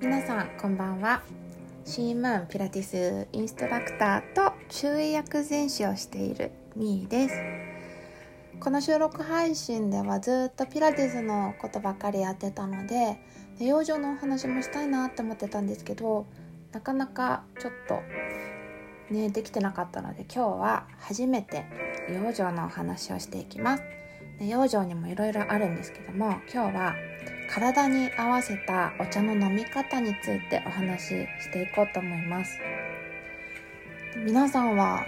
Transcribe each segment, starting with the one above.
皆さんこんばんは。シームーンピラティスインストラクターと中医薬膳師をしているみーです。この収録配信ではずっとピラティスのことばっかりやってたので養生のお話もしたいなって思ってたんですけどなかなかちょっとねできてなかったので今日は初めて養生のお話をしていきます。養生にもいろいろあるんですけども今日は体に合わせたお茶の飲み方についてお話ししていこうと思います。皆さんは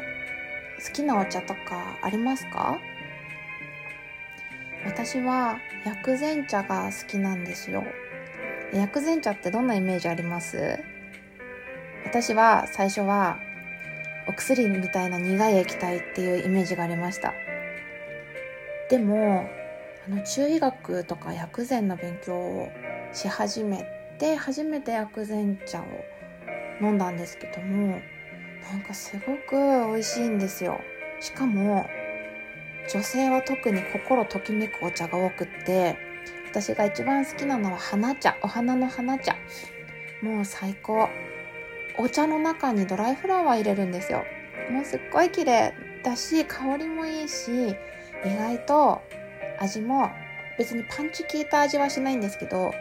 好きなお茶とかありますか？私は薬膳茶が好きなんですよ。薬膳茶ってどんなイメージあります？私は最初はお薬みたいな苦い液体っていうイメージがありました。でもの中医学とか薬膳の勉強をし始めて初めて薬膳茶を飲んだんですけどもなんかすごく美味しいんですよ。しかも女性は特に心ときめくお茶が多くって私が一番好きなのは花茶お花の花茶。もう最高。お茶の中にドライフラワー入れるんですよ。もうすっごい綺麗だし香りもいいし意外と味も別にパンチ効いた味はしないんですけど、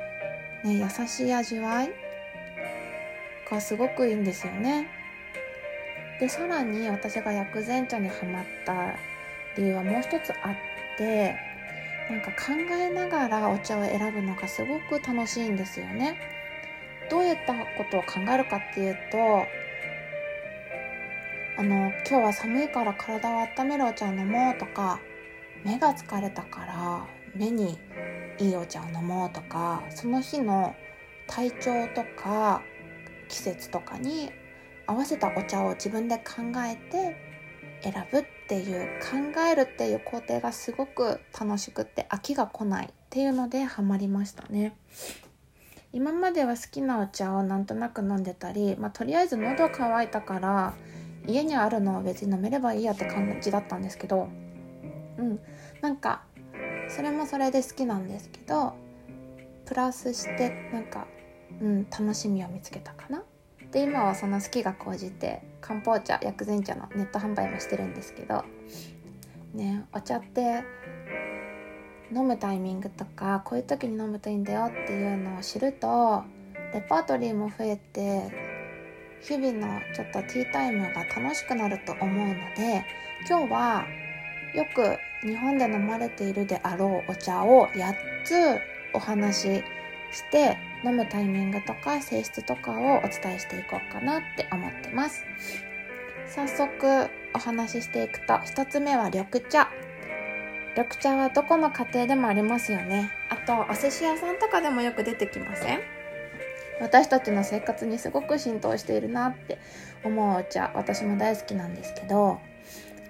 ね、優しい味わいがすごくいいんですよね。でさらに私が薬膳茶にはまった理由はもう一つあってなんか考えながらお茶を選ぶのがすごく楽しいんですよね。どういったことを考えるかっていうとあの今日は寒いから体を温めるお茶を飲もうとか目が疲れたから目にいいお茶を飲もうとかその日の体調とか季節とかに合わせたお茶を自分で考えて選ぶっていう考えるっていう工程がすごく楽しくって飽きが来ないっていうのでハマりましたね。今までは好きなお茶をなんとなく飲んでたり、まあ、とりあえず喉乾いたから家にあるのは別に飲めればいいやって感じだったんですけどうん。なんかそれもそれで好きなんですけどプラスしてなんか、うん、楽しみを見つけたかな。で今はその好きが高じて漢方茶薬膳茶のネット販売もしてるんですけどねお茶って飲むタイミングとかこういう時に飲むといいんだよっていうのを知るとレパートリーも増えて日々のちょっとティータイムが楽しくなると思うので今日はよく日本で飲まれているであろうお茶を8つお話しして飲むタイミングとか性質とかをお伝えしていこうかなって思ってます。早速お話ししていくと1つ目は緑茶。緑茶はどこの家庭でもありますよね。あとお寿司屋さんとかでもよく出てきません？私たちの生活にすごく浸透しているなって思うお茶私も大好きなんですけど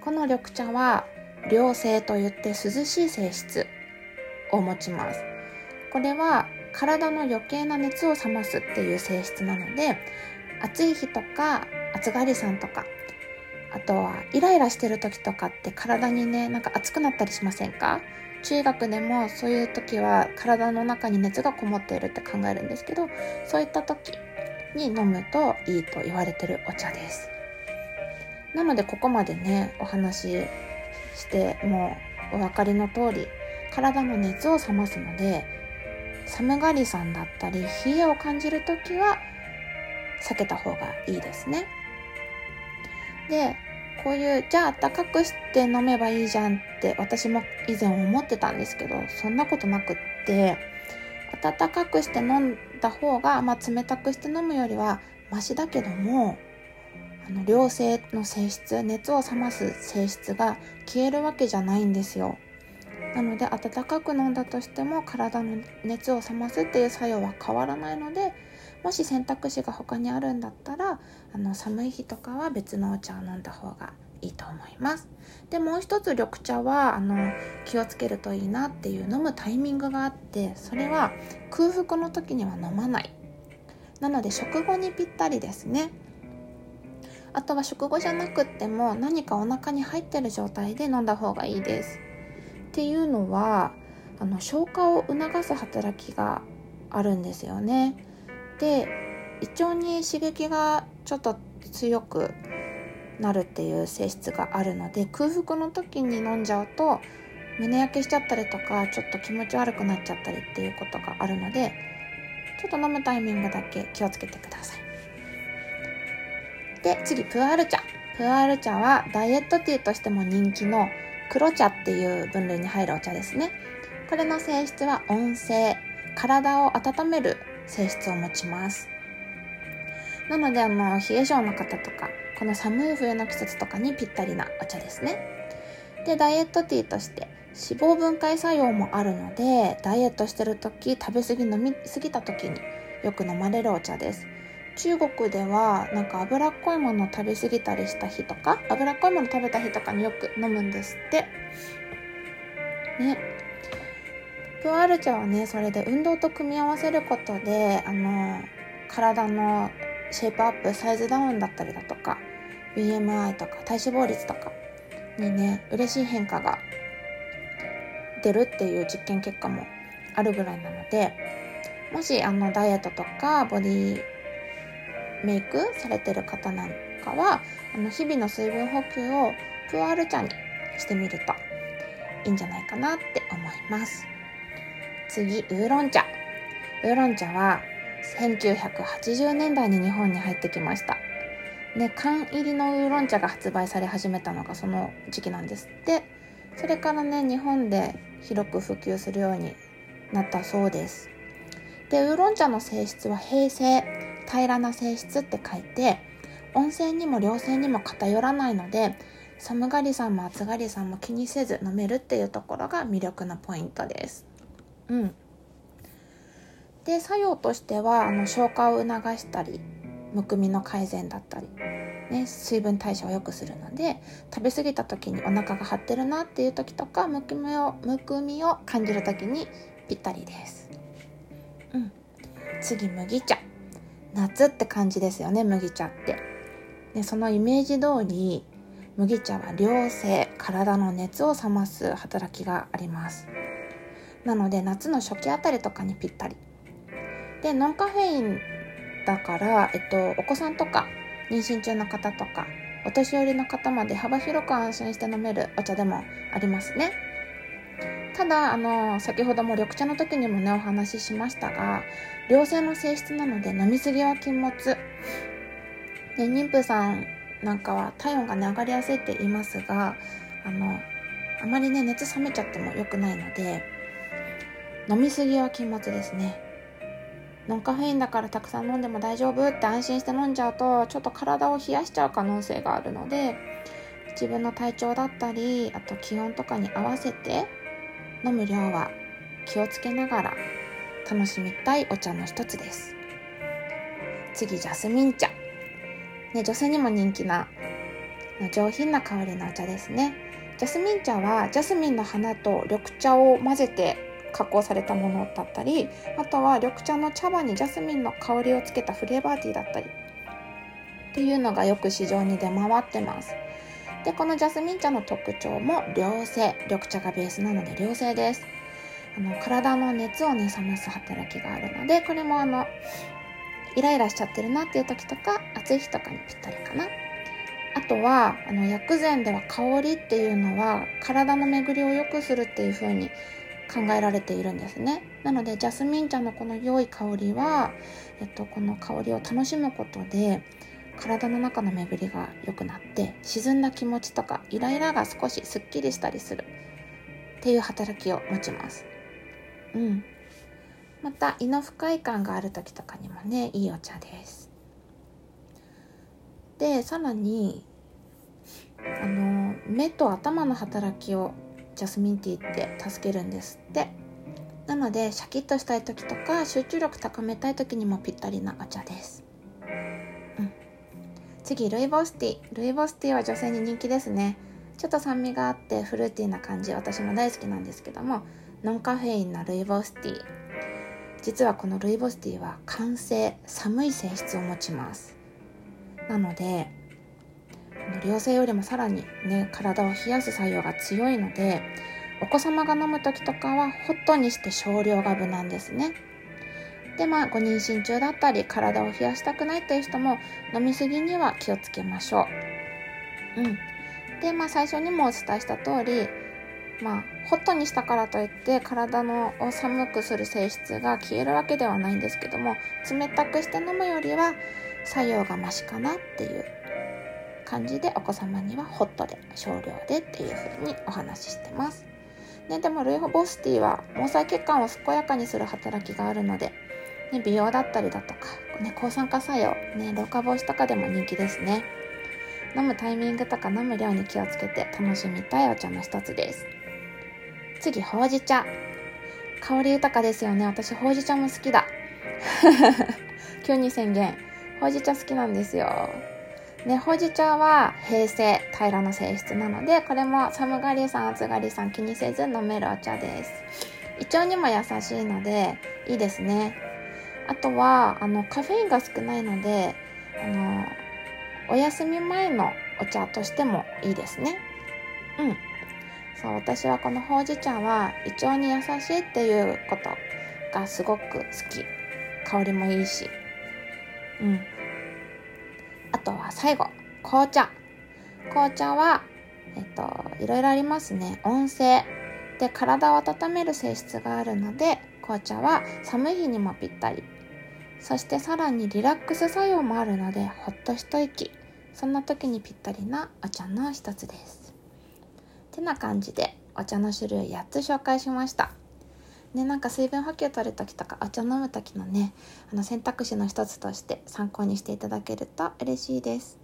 この緑茶は良性といって涼しい性質を持ちます。これは体の余計な熱を冷ますっていう性質なので暑い日とか暑がりさんとかあとはイライラしてる時とかって体にねなんか熱くなったりしませんか？中学でもそういう時は体の中に熱がこもっているって考えるんですけどそういった時に飲むといいと言われてるお茶です。なのでここまでねお話してもうお分かりの通り体の熱を冷ますので寒がりさんだったり冷えを感じる時は避けた方がいいですね。でこういうじゃあ暖かくして飲めばいいじゃんって私も以前思ってたんですけどそんなことなくって暖かくして飲んだ方が、まあ、冷たくして飲むよりはマシだけどもあの良性の性質熱を冷ます性質が消えるわけじゃないんですよ。なので温かく飲んだとしても体の熱を冷ますっていう作用は変わらないのでもし選択肢が他にあるんだったらあの寒い日とかは別のお茶を飲んだ方がいいと思います。でもう一つ緑茶はあの気をつけるといいなっていう飲むタイミングがあってそれは空腹の時には飲まない。なので食後にぴったりですね。あとは食後じゃなくっても何かお腹に入ってる状態で飲んだ方がいいです。っていうのはあの消化を促す働きがあるんですよね。で胃腸に刺激がちょっと強くなるっていう性質があるので空腹の時に飲んじゃうと胸焼けしちゃったりとかちょっと気持ち悪くなっちゃったりっていうことがあるのでちょっと飲むタイミングだけ気をつけてください。で次プアール茶。プアール茶はダイエットティーとしても人気の黒茶っていう分類に入るお茶ですね。これの性質は温性。体を温める性質を持ちます。なのであの冷え性の方とかこの寒い冬の季節とかにぴったりなお茶ですね。でダイエットティーとして脂肪分解作用もあるのでダイエットしてる時食べ過ぎ飲み過ぎた時によく飲まれるお茶です。中国ではなんか脂っこいものを食べ過ぎたりした日とか脂っこいもの食べた日とかによく飲むんですって。ね。プアル茶はねそれで運動と組み合わせることであの体のシェイプアップサイズダウンだったりだとか BMI とか体脂肪率とかにね嬉しい変化が出るっていう実験結果もあるぐらいなのでもしあのダイエットとかボディメイクされてる方なんかはあの日々の水分補給をプーアル茶にしてみるといいんじゃないかなって思います。次ウーロン茶。ウーロン茶は1980年代に日本に入ってきました。ね缶入りのウーロン茶が発売され始めたのがその時期なんですって。それからね日本で広く普及するようになったそうです。でウーロン茶の性質は平成。平らな性質って書いて温泉にも良性にも偏らないので寒がりさんも暑がりさんも気にせず飲めるっていうところが魅力のポイントです。うん。で作用としてはあの消化を促したりむくみの改善だったり、ね、水分代謝を良くするので食べ過ぎた時にお腹が張ってるなっていう時とかむくみをむくみを感じる時にぴったりです。うん、次麦茶。夏って感じですよね麦茶って。でそのイメージ通り麦茶は良性体の熱を冷ます働きがあります。なので夏の初期あたりとかにぴったり。でノンカフェインだから、えっと、お子さんとか妊娠中の方とかお年寄りの方まで幅広く安心して飲めるお茶でもありますね。ただあの先ほども緑茶の時にもねお話ししましたが良性の性質なので飲みすぎは禁物。で妊婦さんなんかは体温がね上がりやすいって言いますがあのあまりね熱冷めちゃっても良くないので飲みすぎは禁物ですね。ノンカフェインだからたくさん飲んでも大丈夫って安心して飲んじゃうとちょっと体を冷やしちゃう可能性があるので自分の体調だったりあと気温とかに合わせて飲む量は気をつけながら楽しみたいお茶の一つです。次ジャスミン茶、ね、女性にも人気な上品な香りのお茶ですね。ジャスミン茶はジャスミンの花と緑茶を混ぜて加工されたものだったりあとは緑茶の茶葉にジャスミンの香りをつけたフレーバーティーだったりっていうのがよく市場に出回ってます。でこのジャスミン茶の特徴も良性緑茶がベースなので良性です。あの体の熱をね冷ます働きがあるのでこれもあのイライラしちゃってるなっていう時とか暑い日とかにぴったりかな。あとはあの薬膳では香りっていうのは体の巡りを良くするっていう風に考えられているんですね。なのでジャスミン茶のこの良い香りは、えっと、この香りを楽しむことで体の中の巡りが良くなって沈んだ気持ちとかイライラが少しすっきりしたりする。っていう働きを持ちます。うん。また胃の不快感がある時とかにもねいいお茶です。でさらにあの目と頭の働きをジャスミンティーって助けるんですって。なのでシャキッとしたい時とか集中力高めたい時にもぴったりなお茶です、次ルイボスティールイボスティーは女性に人気ですね。ちょっと酸味があってフルーティーな感じ私も大好きなんですけどもノンカフェインなルイボスティー。実はこのルイボスティーは寒性寒い性質を持ちます。なので良性よりもさらにね体を冷やす作用が強いのでお子様が飲む時とかはホットにして少量が無難ですね。でまあご妊娠中だったり体を冷やしたくないという人も飲み過ぎには気をつけましょう。うん、でまあ最初にもお伝えした通りまあホットにしたからといって体のを寒くする性質が消えるわけではないんですけども冷たくして飲むよりは作用がマシかなっていう感じでお子様にはホットで少量でっていう風にお話ししてます。ね、でもルイホボスティは毛細血管を健やかにする働きがあるので、ね、美容だったりだとか、ね、抗酸化作用、ね、老化防止とかでも人気ですね。飲むタイミングとか飲む量に気をつけて楽しみたいお茶の一つです。次ほうじ茶。香り豊かですよね。私ほうじ茶も好きだ。急に宣言。ほうじ茶好きなんですよ。ね、ほうじ茶は平成平らな性質なのでこれも寒がりさん暑がりさん気にせず飲めるお茶です。胃腸にも優しいのでいいですね。あとはあのカフェインが少ないのであのお休み前のお茶としてもいいですねうんそう私はこのほうじ茶は胃腸に優しいっていうことがすごく好き香りもいいしうんあとは最後、紅茶。紅茶は、えっと、いろいろありますね。温性。で、体を温める性質があるので、紅茶は寒い日にもぴったり。そしてさらにリラックス作用もあるので、ほっと一息。そんな時にぴったりなお茶の一つです。てな感じで、お茶の種類8つ紹介しました。ね、なんか水分補給取る時とかお茶飲む時のねあの選択肢の一つとして参考にしていただけると嬉しいです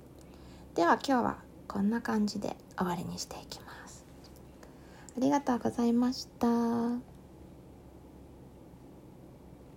では今日はこんな感じで終わりにしていきますありがとうございました。